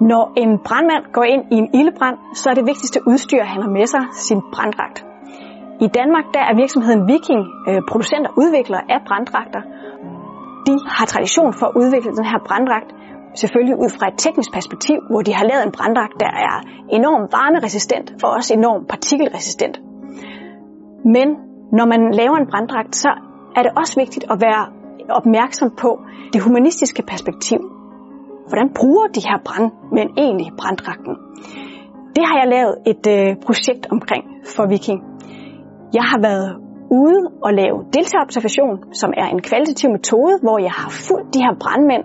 Når en brandmand går ind i en ildebrand, så er det vigtigste udstyr, han har med sig, sin branddragt. I Danmark der er virksomheden Viking øh, producent og udvikler af branddragter. De har tradition for at udvikle den her branddragt, selvfølgelig ud fra et teknisk perspektiv, hvor de har lavet en branddragt, der er enormt varmeresistent og også enormt partikelresistent. Men når man laver en branddragt, så er det også vigtigt at være opmærksom på det humanistiske perspektiv. Hvordan bruger de her brandmænd egentlig branddragten? Det har jeg lavet et øh, projekt omkring for Viking. Jeg har været ude og lave deltagerobservation, som er en kvalitativ metode, hvor jeg har fulgt de her brandmænd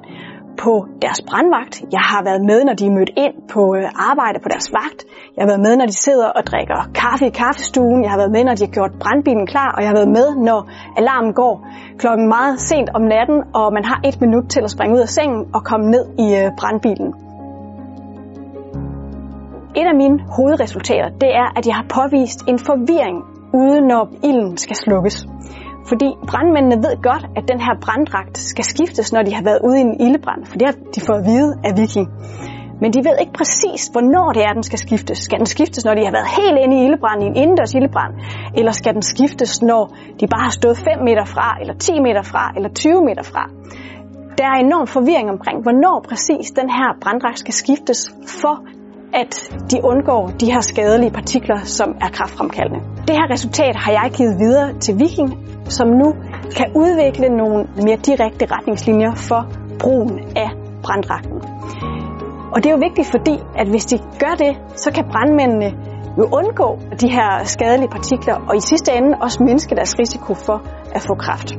på deres brandvagt. Jeg har været med, når de er mødt ind på øh, arbejde på deres vagt. Jeg har været med, når de sidder og drikker kaffe i kaffestuen. Jeg har været med, når de har gjort brandbilen klar. Og jeg har været med, når alarmen går klokken meget sent om natten, og man har et minut til at springe ud af sengen og komme ned i øh, brandbilen. Et af mine hovedresultater, det er, at jeg har påvist en forvirring ude når ilden skal slukkes. Fordi brandmændene ved godt, at den her branddragt skal skiftes, når de har været ude i en ildebrand, for det har de fået at vide af Viking. Men de ved ikke præcis, hvornår det er, den skal skiftes. Skal den skiftes, når de har været helt inde i ildebrand, i en indendørs ildebrand? Eller skal den skiftes, når de bare har stået 5 meter fra, eller 10 meter fra, eller 20 meter fra? Der er enorm forvirring omkring, hvornår præcis den her branddragt skal skiftes, for at de undgår de her skadelige partikler, som er kraftfremkaldende. Det her resultat har jeg givet videre til Viking, som nu kan udvikle nogle mere direkte retningslinjer for brugen af branddragten. Og det er jo vigtigt, fordi at hvis de gør det, så kan brandmændene jo undgå de her skadelige partikler, og i sidste ende også mindske deres risiko for at få kræft.